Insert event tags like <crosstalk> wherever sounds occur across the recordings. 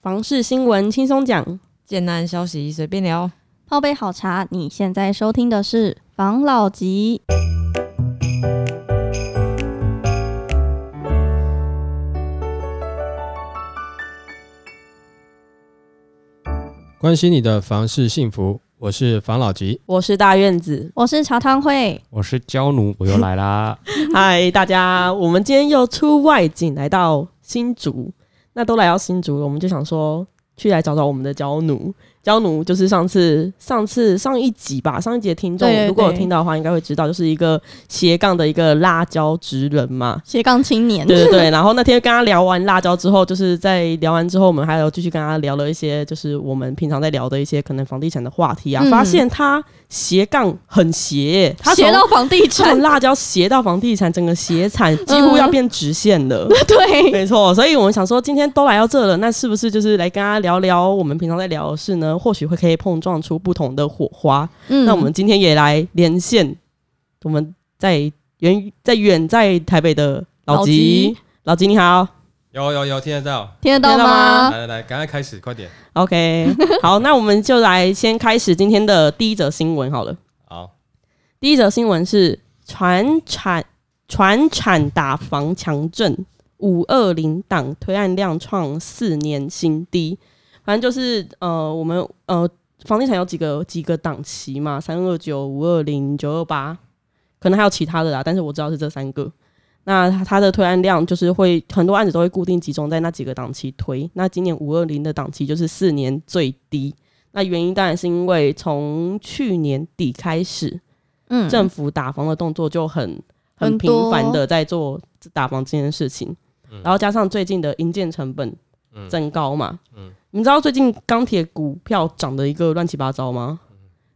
房事新闻轻松讲，简单消息随便聊。泡杯好茶，你现在收听的是房老吉。关心你的房事幸福，我是房老吉，我是大院子。我是茶汤会，我是焦奴，我又来啦。<laughs> 嗨，大家，我们今天又出外景来到新竹，那都来到新竹了，我们就想说去来找找我们的娇奴。焦奴就是上次上次上一集吧，上一集的听众如果有听到的话，应该会知道，就是一个斜杠的一个辣椒职人嘛。斜杠青年。对对对，然后那天跟他聊完辣椒之后，就是在聊完之后，我们还有继续跟他聊了一些，就是我们平常在聊的一些可能房地产的话题啊，嗯发现他斜杠很斜，他斜到房地产从，辣椒斜到房地产，整个斜产几乎要变直线了。<laughs> 对，没错，所以我们想说，今天都来到这了，那是不是就是来跟他聊聊我们平常在聊的事呢？或许会可以碰撞出不同的火花。嗯那我们今天也来连线，我们在远在远在台北的老吉老吉，你好有有有，听得到。听得到吗吗？来来来，赶快开始，快点。，OK，好，那我们就来先开始今天的第一则新闻好了。好，第一则新闻是船产船产打房强震，五二零档推案量创四年新低。反正就是呃，我们呃房地产有几个几个档期嘛，三二九、五二零、九二八，可能还有其他的啦，但是我知道是这三个。那它它的推案量就是会很多案子都会固定集中在那几个档期推。那今年五二零的档期就是四年最低。那原因当然是因为从去年底开始，嗯政府打房的动作就很很频繁的在做打房这件事情，然后加上最近的营建成本增高嘛，嗯你知道最近钢铁股票涨的一个乱七八糟吗？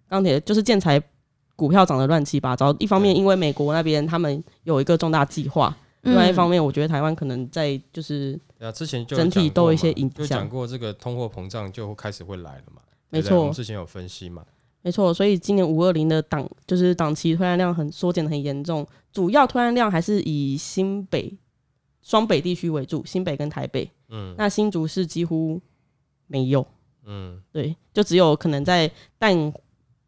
钢铁就是建材股票涨得乱七八糟，一方面因为美国那边他们有一个重大计划，另外一方面我觉得台湾可能在就是对啊，之前就整体都有一些影就响讲过这个通货膨胀就开始会来了嘛。没错我错们之前有分析嘛。没错，所以今年五二零的档就是档期推案量很缩减的很严重，主要推案量还是以新北、双北地区为主，新北跟台北。嗯那新竹是几乎没有，嗯对，就只有可能在蛋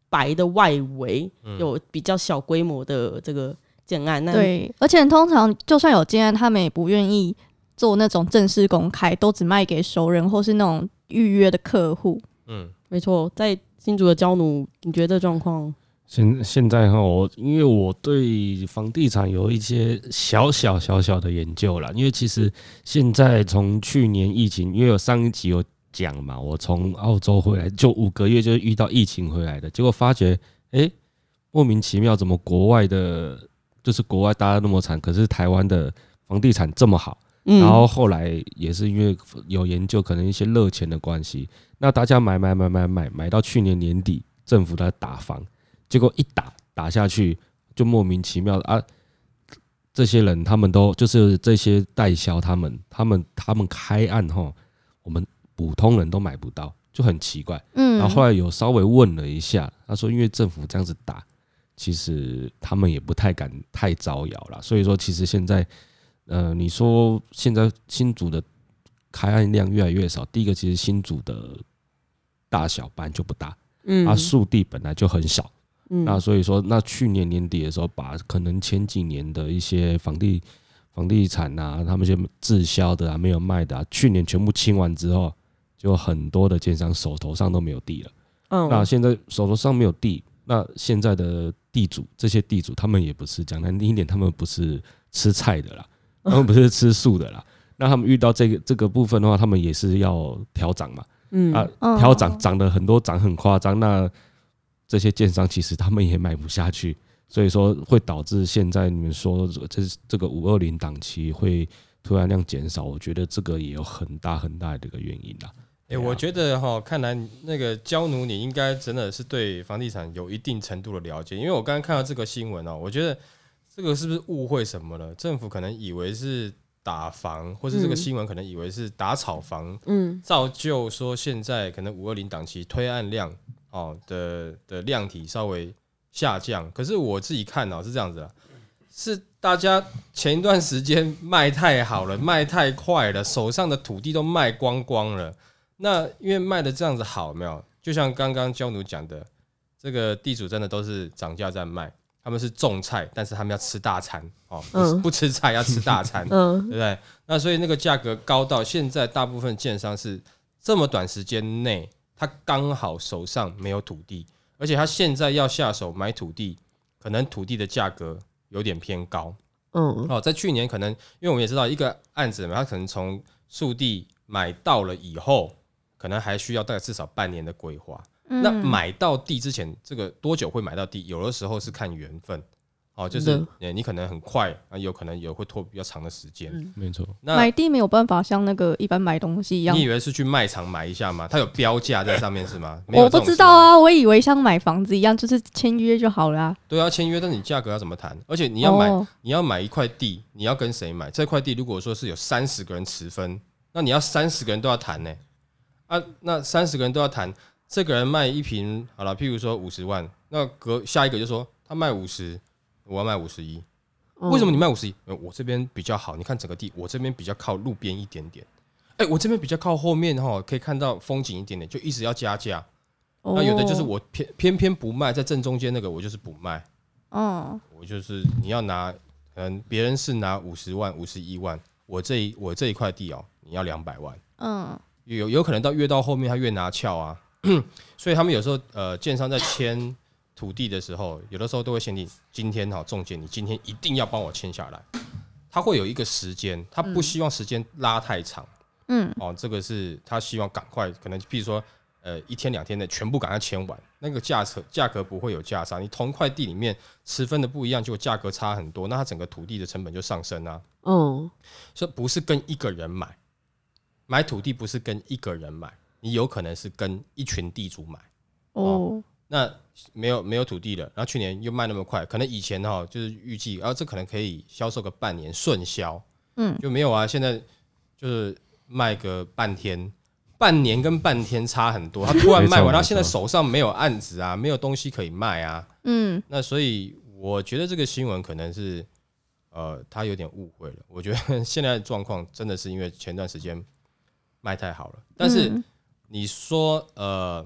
白的外围嗯有比较小规模的这个建案。那对，而且通常就算有建案，他们也不愿意做那种正式公开，都只卖给熟人或是那种预约的客户。嗯，没错，在新竹的焦奴，你觉得这状况？现现在哈，我因为我对房地产有一些小小小小的研究啦，因为其实现在从去年疫情，因为有上一集有讲嘛，我从澳洲回来就五个月就遇到疫情回来的，结果发觉哎、诶莫名其妙怎么国外的，就是国外大家那么惨，可是台湾的房地产这么好。嗯，然后后来也是因为有研究，可能一些热钱的关系，那大家买买买买买买到去年年底，政府在打房，结果一打打下去，就莫名其妙的啊，这些人他们都就是这些代销，他们他们他们开案后，我们普通人都买不到，就很奇怪。嗯，然后后来有稍微问了一下，他说因为政府这样子打，其实他们也不太敢太招摇了。所以说，其实现在，呃，你说现在新组的开案量越来越少。第一个，其实新组的大小班就不大，嗯啊，速地本来就很少。嗯那所以说，那去年年底的时候，把可能前几年的一些房地房地产啊，他们就滞销的啊，没有卖的啊，去年全部清完之后，就很多的建商手头上都没有地了。嗯那现在手头上没有地，那现在的地主，这些地主他们也不是讲难听一点，他们不是吃菜的啦，他们不是 <laughs> 吃素的啦。那他们遇到这个这个部分的话，他们也是要调涨嘛，嗯啊，嗯调涨涨的很多，涨很夸张。那这些建商其实他们也买不下去，所以说会导致现在你们说这这个五二零档期会突然量减少，我觉得这个也有很大很大的一个原因啦。哎、我觉得哈，看来那个焦奴你应该真的是对房地产有一定程度的了解，因为我刚刚看到这个新闻哦，我觉得这个是不是误会什么了？政府可能以为是打房，或是这个嗯新闻可能以为是打炒房，嗯造就说现在可能五二零档期推案量哦的的量体稍微下降。可是我自己看哦是这样子啊，是大家前一段时间卖太好了，卖太快了，手上的土地都卖光光了。那因为卖的这样子好，没有？就像刚刚焦奴讲的，这个地主真的都是涨价在卖，他们是种菜，但是他们要吃大餐哦，不嗯不吃菜要吃大餐，嗯 <laughs> 对不对？那所以那个价格高到现在，大部分建商是这么短时间内，他刚好手上没有土地，而且他现在要下手买土地，可能土地的价格有点偏高嗯哦。在去年可能，因为我们也知道一个案子嘛，他可能从速地买到了以后，可能还需要大概至少半年的规划。那嗯买到地之前，这个多久会买到地？有的时候是看缘分，哦，就是呃你可能很快啊，有可能也会拖比较长的时间。嗯没错，那买地没有办法像那个一般买东西一样你，以为是去卖场买一下吗？它有标价在上面是吗？<laughs> 我不。知道啊，我以为像买房子一样，就是签约就好了啊。对，啊签约，但是你价格要怎么谈？而且你要买，哦你要买一块地，你要跟谁买？这块地如果说是有三十个人持分，那你要三十个人都要谈呢、啊，那三十个人都要谈，这个人卖一瓶好了，譬如说五十万，那隔下一个就说他卖五十，我要卖五十一。嗯为什么你卖五十一？呃我这边比较好，你看整个地，我这边比较靠路边一点点。哎、我这边比较靠后面哈，可以看到风景一点点，就一直要加价。那有的就是哦我偏偏偏不卖，在正中间那个我就是不卖，嗯我就是你要拿，可能别人是拿五十万、五十一万，我这一我这一块地哦，你要两百万，嗯有有可能到越到后面他越拿翘啊，所以他们有时候呃，建商在签土地的时候，有的时候都会限定今天哈中介，你今天一定要帮我签下来，他会有一个时间，他不希望时间拉太长。嗯哦，这个是他希望赶快，可能譬如说，呃，一天两天的全部赶快签完，那个价格价格不会有价差。你同块地里面十分的不一样，就价格差很多，那他整个土地的成本就上升啊。嗯所以不是跟一个人买，买土地不是跟一个人买，你有可能是跟一群地主买。哦那没有没有土地了，然后去年又卖那么快，可能以前哈就是预计，啊这可能可以销售个半年顺销，嗯就没有啊。现在就是卖个半天，半年跟半天差很多。他突然卖完，他现在手上没有案子啊，没有东西可以卖啊。嗯那所以我觉得这个新闻可能是，呃，他有点误会了。我觉得现在的状况真的是因为前段时间卖太好了，但是嗯。你说呃，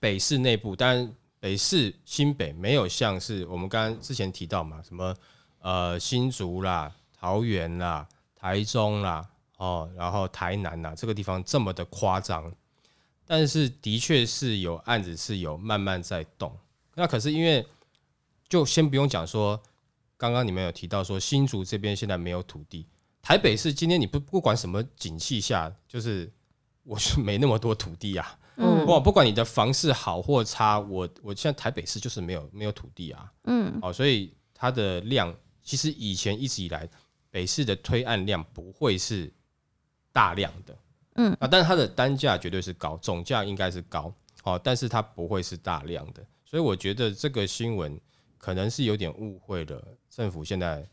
北市内部，当然北市新北没有像是我们刚刚之前提到嘛，什么呃新竹啦、桃园啦、台中啦，哦，然后台南啦这个地方这么的夸张，但是的确是有案子是有慢慢在动。那可是因为就先不用讲说，刚刚你们有提到说新竹这边现在没有土地，台北市今天你不不管什么景气下，就是我是没那么多土地啊。嗯。不不管你的房市好或差，我我现在台北市就是没有没有土地啊。嗯。哦，所以它的量其实以前一直以来北市的推案量不会是大量的，嗯。啊，但是它的单价绝对是高，总价应该是高，哦，但是它不会是大量的，所以我觉得这个新闻可能是有点误会了政府现在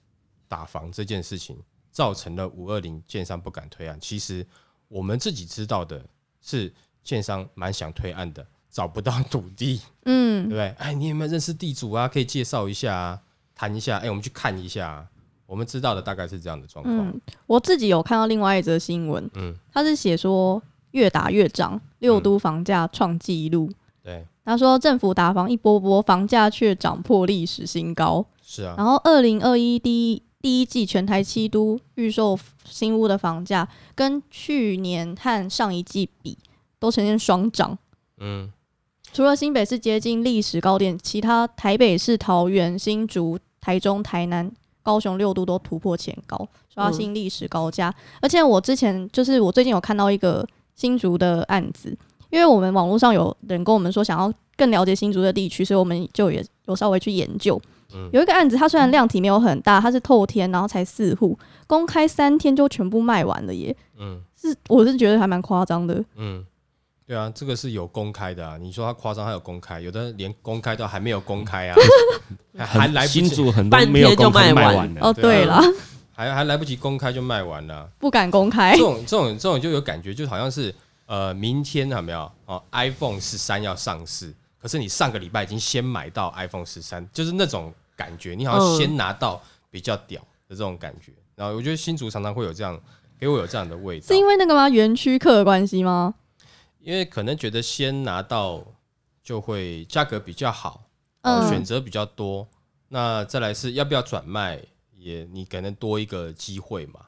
打房这件事情，造成了五二零建商不敢推案。其实我们自己知道的是，建商蛮想推案的，找不到 <laughs> 土地，嗯对嗯不对？哎，你有没有认识地主啊？可以介绍一下啊，谈一下。哎，我们去看一下、啊。我们知道的大概是这样的状况。嗯，我自己有看到另外一则新闻，嗯，他是写说越打越涨，六都房价创纪录。对，他说政府打房一波波，房价却涨破历史新高。是啊，然后二零二一第一第一季全台七都预售新屋的房价，跟去年和上一季比都呈现双涨。嗯，除了新北市接近历史高点，其他台北市、桃园、新竹、台中、台南、高雄六都都突破前高，刷新历史高价。而且我之前就是我最近有看到一个新竹的案子，因为我们网络上有人跟我们说想要更了解新竹的地区，所以我们就也有稍微去研究。嗯有一个案子，它虽然量体没有很大，它是透天，然后才四户，公开三天就全部卖完了耶！嗯是我是觉得还蛮夸张的。嗯，对啊，这个是有公开的啊。你说它夸张，他有公开，有的连公开都还没有公开啊，<laughs> 还还来不新及，公开卖完卖完了。哦，对了，还还来不及公开就卖完了。不敢公开这。种这种这种就有感觉，就好像是呃，明天有没有哦？iPhone 十三要上市，可是你上个礼拜已经先买到 iPhone 十三，就是那种感觉，你好像嗯先拿到比较屌的这种感觉。然后我觉得新竹常常会有这样，给我有这样的味道是。因为那个吗？园区客的关系吗？因为可能觉得先拿到就会价格比较好，嗯哦选择比较多。那再来是要不要转卖，也你可能多一个机会嘛。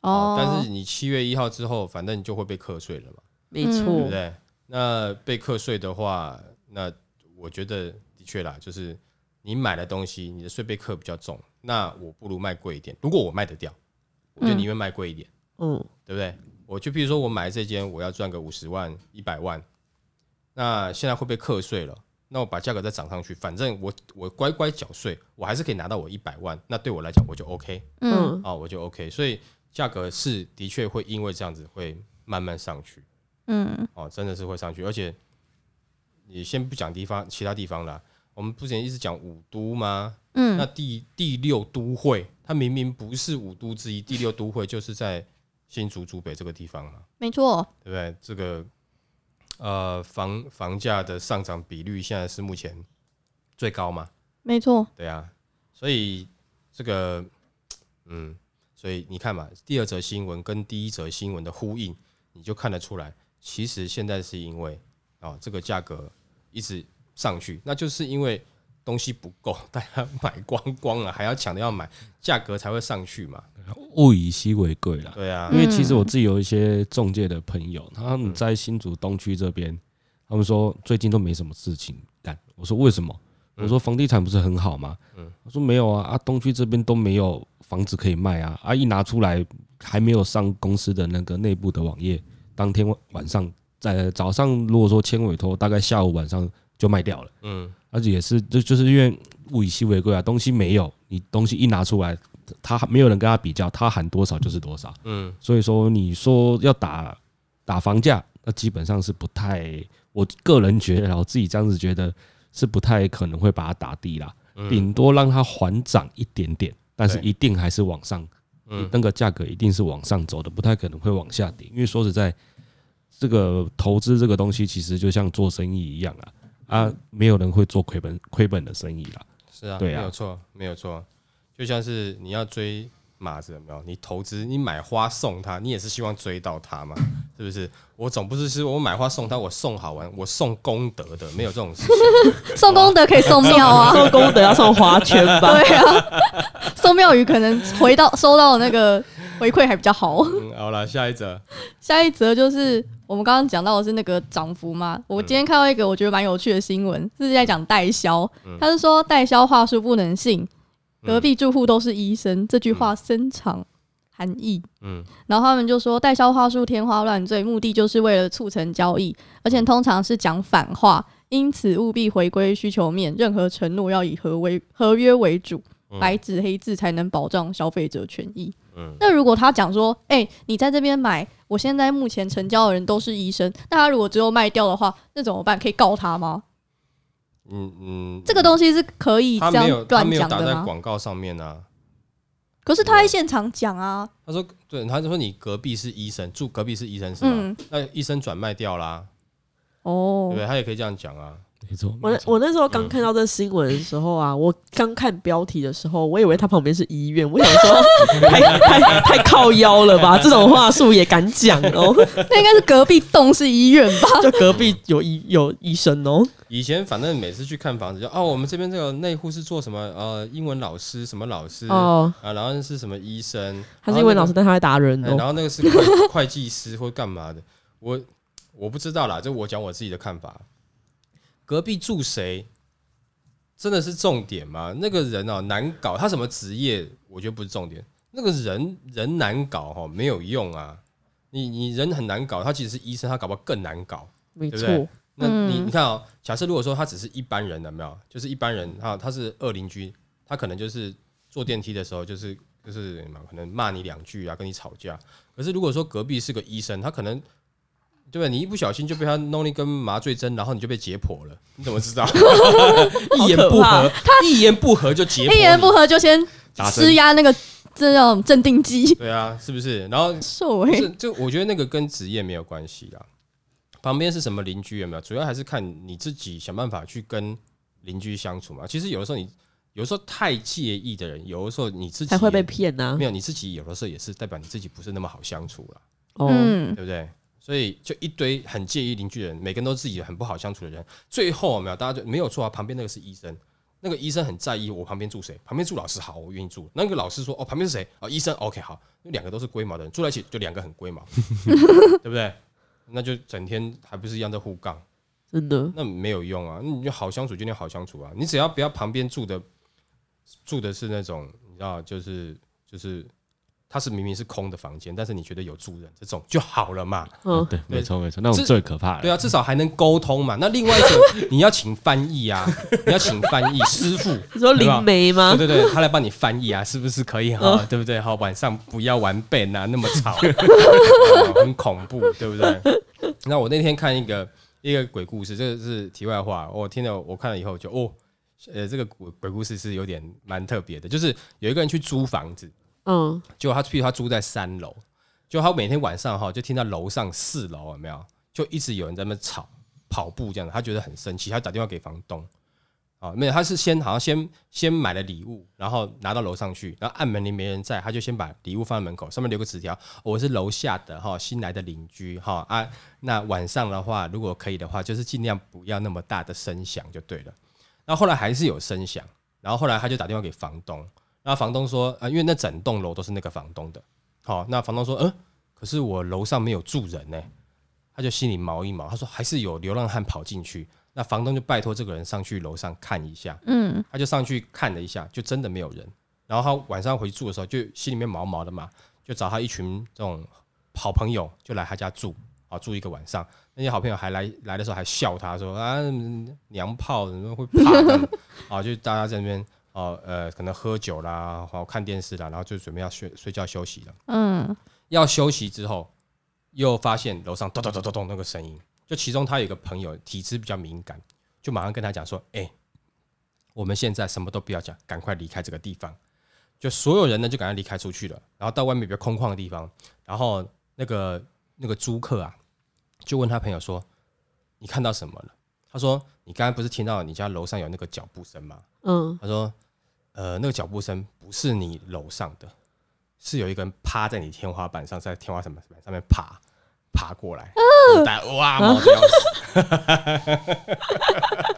哦，但是你七月一号之后，反正你就会被课税了嘛，嗯没错对不，对？那被课税的话，那我觉得的确啦，就是你买的东西，你的税被课比较重，那我不如卖贵一点。如果我卖得掉，我就宁愿卖贵一点。嗯，对不对？我就譬如说我买这间，我要赚个五十万、一百万，那现在会被课税了，那我把价格再涨上去，反正我我乖乖缴税，我还是可以拿到我一百万，那对我来讲我就 OK 嗯嗯啊，我就 OK，所以价格是的确会因为这样子会慢慢上去嗯哦，真的是会上去，而且你先不讲地方其他地方啦，我们之前一直讲五都吗？嗯那嗯第第六都会，它明明不是五都之一，第六都会就是在新竹竹北这个地方嘛。没错，对不对？这个呃房房价的上涨比率现在是目前最高嘛？没错，对啊，所以这个嗯，所以你看嘛，第二则新闻跟第一则新闻的呼应，你就看得出来，其实现在是因为啊、这个价格一直上去，那就是因为东西不够，<laughs> 大家买光光了，还要抢着要买，价格才会上去嘛。物以稀为贵啦。对啊，因为其实我自己有一些中介的朋友，他们在新竹东区这边，他们说最近都没什么事情干。我说为什么？我说房地产不是很好吗？他说没有啊，啊东区这边都没有房子可以卖啊，啊一拿出来还没有上公司的那个内部的网页，当天晚上在早上如果说签委托，大概下午晚上就卖掉了。嗯，而且也是，就就是因为物以稀为贵啊，东西没有，你东西一拿出来，他没有人跟他比较，他喊多少就是多少。嗯，所以说你说要打打房价，那基本上是不太，我个人觉得啦，我自己这样子觉得是不太可能会把它打低啦，顶多让它缓涨一点点，但是一定还是往上，嗯那个价格一定是往上走的，不太可能会往下跌，因为说实在，这个投资这个东西其实就像做生意一样啊。啊，没有人会做亏本亏本的生意啦。是啊，对啊没有错，没有错。就像是你要追马子，有没有？你投资，你买花送他，你也是希望追到他嘛？<laughs> 是不是？我总不是是我买花送他，我送好玩，我送功德的，没有这种事情。<laughs> 送功德可以送庙啊，<laughs> 送功德要送花圈吧？对啊，送庙宇可能回到收到那个 <laughs> 回馈还比较好。嗯，好了，下一则，<laughs> 下一则就是我们刚刚讲到的是那个涨幅嘛。我今天看到一个我觉得蛮有趣的新闻，是在讲代销。他是说代销话术不能信，隔壁住户都是医生，这句话深藏含义。嗯然后他们就说代销话术天花乱坠，目的就是为了促成交易，而且通常是讲反话，因此务必回归需求面，任何承诺要以合为合约为主，白纸黑字才能保障消费者权益。嗯那如果他讲说，哎、你在这边买，我现在目前成交的人都是医生，那他如果最后卖掉的话，那怎么办？可以告他吗？嗯嗯，这个东西是可以这样乱讲的吗？广告上面啊。可是他在现场讲啊，他说，对，他就说你隔壁是医生，住隔壁是医生是吗？嗯，那医生转卖掉啦，对哦，对？他也可以这样讲啊。没错，我没错我那时候刚看到这新闻的时候啊，我刚看标题的时候，我以为他旁边是医院，我想说 <laughs> 太太太靠腰了吧，<laughs> 这种话术也敢讲哦，那应该是隔壁栋是医院吧？<laughs> 就隔壁有医有医生哦，以前反正每次去看房子，就哦，我们这边这个内护是做什么？呃，英文老师什么老师、哦，啊，然后是什么医生，他是英文老师，但他会打人然后那个、哎然哦，后那个是会会计师或干嘛的，我我不知道啦，就我讲我自己的看法。隔壁住谁真的是重点吗？那个人哦难搞，他什么职业我觉得不是重点，那个人人难搞哈、哦、没有用啊。你你人很难搞，他其实是医生，他搞不好更难搞。没对不对错，那你嗯你看哦，假设如果说他只是一般人，有没有？就是一般人，他他是二邻居，他可能就是坐电梯的时候，就是就是嘛可能骂你两句啊，跟你吵架。可是如果说隔壁是个医生，他可能对不对？你一不小心就被他弄了一根麻醉针，然后你就被解剖了，你怎么知道？<laughs> 一言不合，他一言不合就解剖，一言不。合就先施压那个这种镇定剂。对啊，是不是？然后受欸不是，就我觉得那个跟职业没有关系啦。旁边是什么邻居有没有？主要还是看你自己想办法去跟邻居相处嘛。其实有的时候你有的时候太介意的人，有的时候你自己才会被也骗呐没，有你自己有的时候也是代表你自己不是那么好相处啦，哦，嗯，对不对？所以就一堆很介意邻居的人，每个人都自己很不好相处的人。最后有没有大家就没有错啊？旁边那个是医生，那个医生很在意我旁边住谁，旁边住老师好，我愿意住。那个老师说哦，旁边是谁？哦，医生 OK 好，因为两个都是龟毛的人住在一起，就两个很龟毛，<laughs> 对不对？那就整天还不是一样在互杠，真的，那没有用啊！你就好相处就你好相处啊，你只要不要旁边住的住的是那种你知道，就是就是他是明明是空的房间，但是你觉得有住人这种就好了嘛。嗯，对，没错没错，那种这最可怕了。对啊，至少还能沟通嘛。那另外一种你要请翻译啊，<laughs> 你要请翻译师傅，你说灵媒吗？对对对，他来帮你翻译啊，是不是可以哈？对不对？好，晚上不要玩 band 啊，那么吵，<laughs> 哦很恐怖，对不对？那我那天看一个一个鬼故事，这个是题外话，我听了我看了以后就哦，呃，这个鬼鬼故事是有点蛮特别的，就是有一个人去租房子，嗯，结果他譬如他住在三楼，就他每天晚上哈就听到楼上四楼有没有，就一直有人在那吵跑步这样，他觉得很生气，他打电话给房东。啊，没有，他是先好像先先买了礼物，然后拿到楼上去，然后按门铃没人在，他就先把礼物放在门口，上面留个纸条，我是楼下的哈新来的邻居哈啊，那晚上的话，如果可以的话，就是尽量不要那么大的声响就对了。然后后来还是有声响，然后后来他就打电话给房东，然后房东说啊，因为那整栋楼都是那个房东的，好，那房东说，嗯，可是我楼上没有住人呢、他就心里毛一毛，他说还是有流浪汉跑进去，那房东就拜托这个人上去楼上看一下，嗯，他就上去看了一下，就真的没有人。然后他晚上回去住的时候，就心里面毛毛的嘛，就找他一群这种好朋友，就来他家住，啊，住一个晚上。那些好朋友还来来的时候还笑他说啊，嗯娘炮怎么会怕啊？<laughs> 就大家在那边哦呃，可能喝酒啦，好看电视啦，然后就准备要睡睡觉休息了。嗯，要休息之后，又发现楼上咚咚咚咚咚那个声音。就其中他有一个朋友体质比较敏感，就马上跟他讲说：“哎、我们现在什么都不要讲，赶快离开这个地方。”就所有人呢就赶快离开出去了，然后到外面比较空旷的地方，然后那个那个租客啊，就问他朋友说：“你看到什么了？”他说：“你刚刚不是听到你家楼上有那个脚步声吗？”嗯，他说：“呃，那个脚步声不是你楼上的，是有一个人趴在你天花板上，在天花板上面爬爬过来，嗯哇，毛的要死。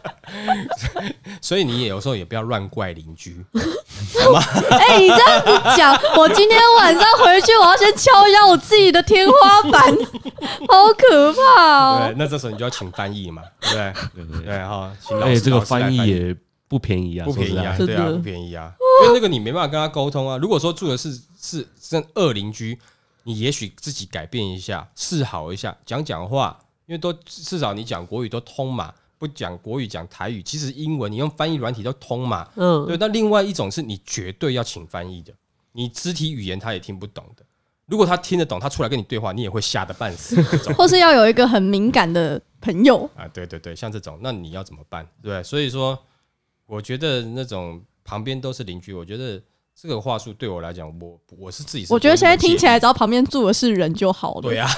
<laughs> <laughs> 所以你也有时候也不要乱怪邻居，<laughs> 哎、你这样子讲，我今天晚上回去，我要先敲一下我自己的天花板，<laughs> 好可怕哦！，对那这时候你就要请翻译嘛，对不对？对。对对，对哈，请老师而且这个老师来翻翻译。也不便宜啊，不便宜啊，对啊，的。不便宜啊，因为那个你没办法跟他沟通啊。如果说住的是是是恶邻居，你也许自己改变一下，示好一下，讲讲话，因为都至少你讲国语都通嘛，不讲国语讲台语，其实英文你用翻译软体都通嘛。嗯，对，那另外一种是你绝对要请翻译的，你肢体语言他也听不懂的。如果他听得懂，他出来跟你对话，你也会吓得半死 <laughs> 或是要有一个很敏感的朋友，啊，对对对，像这种，那你要怎么办？对，所以说，我觉得那种旁边都是邻居，我觉得这个话术对我来讲，我我是自己是我觉得现在听起来，只要旁边住的是人就好了。对啊，<laughs>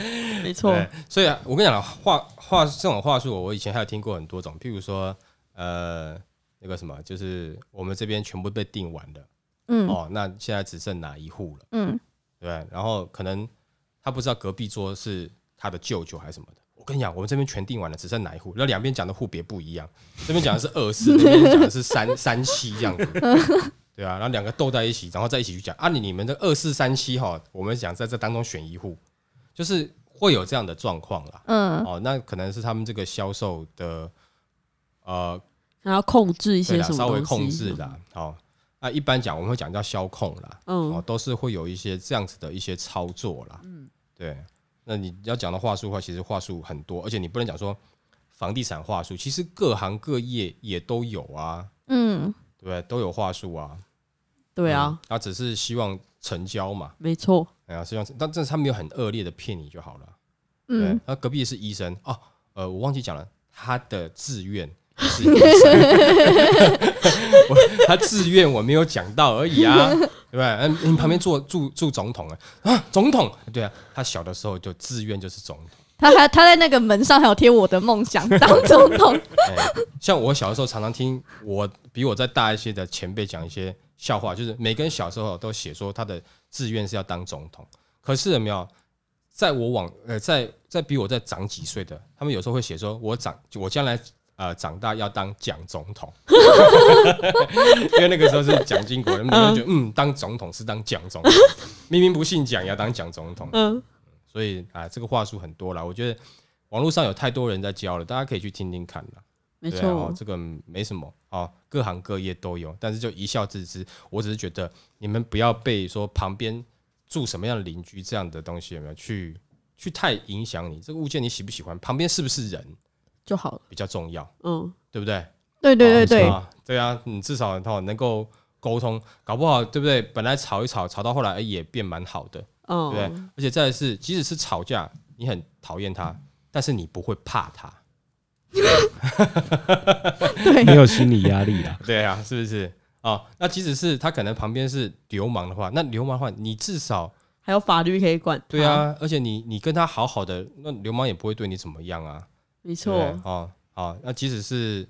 <laughs> 没错所以啊，我跟你讲话话这种话术，我以前还有听过很多种，譬如说，呃，那个什么，就是我们这边全部被订完了，嗯哦，那现在只剩哪一户了，嗯，对？然后可能他不知道隔壁桌是他的舅舅还是什么的。我跟你讲，我们这边全订完了，只剩哪一户？然后两边讲的户别不一样，这边讲的是二四，那边讲的是三三七这样子，<laughs> 对啊。然后两个斗在一起，然后再一起去讲啊，你你们的二四三七哈，我们想在这当中选一户，就是会有这样的状况啦。嗯，哦，那可能是他们这个销售的呃然后控制一些什么稍微控制啦。好、那一般讲我们会讲叫销控啦，哦嗯，，都是会有一些这样子的一些操作啦。嗯，对。那你要讲的话术的话，其实话术很多，而且你不能讲说房地产话术，其实各行各业也都有啊，嗯，对？都有话术啊。对啊嗯，，他只是希望成交嘛，没错，哎呀，希望，但但是他没有很恶劣的骗你就好了。对嗯，，他隔壁是医生。哦，呃，我忘记讲了，他的志愿是医生，<laughs> 我他志愿我没有讲到而已啊，对不对？嗯，你旁边坐住住总统啊，啊，总统，对啊，他小的时候就志愿就是总统。他还他在那个门上还有贴我的梦想当总统，<laughs> 哎，像我小的时候常常听我比我再大一些的前辈讲一些笑话，就是每个人小时候都写说他的志愿是要当总统，可是有没有，在我往呃，在在比我再长几岁的，他们有时候会写说，我长我将来呃长大要当蒋总统，<laughs> 因为那个时候是蒋经国，他们就觉得嗯，当总统是当蒋总统，明明不姓蒋也要当蒋总统，嗯，所以啊，这个话术很多了。我觉得网络上有太多人在教了，大家可以去听听看啦。没错，这个没什么哦，各行各业都有，但是就一笑置之。我只是觉得你们不要被说旁边住什么样的邻居这样的东西有没有去去太影响你这个物件，你喜不喜欢，旁边是不是人就好了。比较重要，嗯，对不对？对对对对，啊，对啊，你至少哦能够沟通，搞不好对不对？本来吵一吵，吵到后来哎也变蛮好的，哦对不对？而且再是，即使是吵架，你很讨厌他，但是你不会怕他，<laughs> 没有心理压力啦。<laughs> 对啊，是不是？哦，那即使是他可能旁边是流氓的话，那流氓的话，你至少还有法律可以管。对，啊，而且你你跟他好好的，那流氓也不会对你怎么样啊，没错，哦，好，那即使是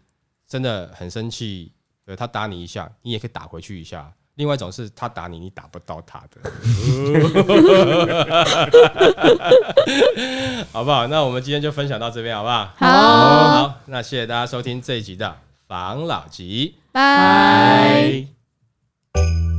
真的很生气，对他打你一下，你也可以打回去一下。另外一种是他打你，你打不到他的，<laughs> 好不好？那我们今天就分享到这边，好不好？好，好，那谢谢大家收听这一集的防老集。拜。拜。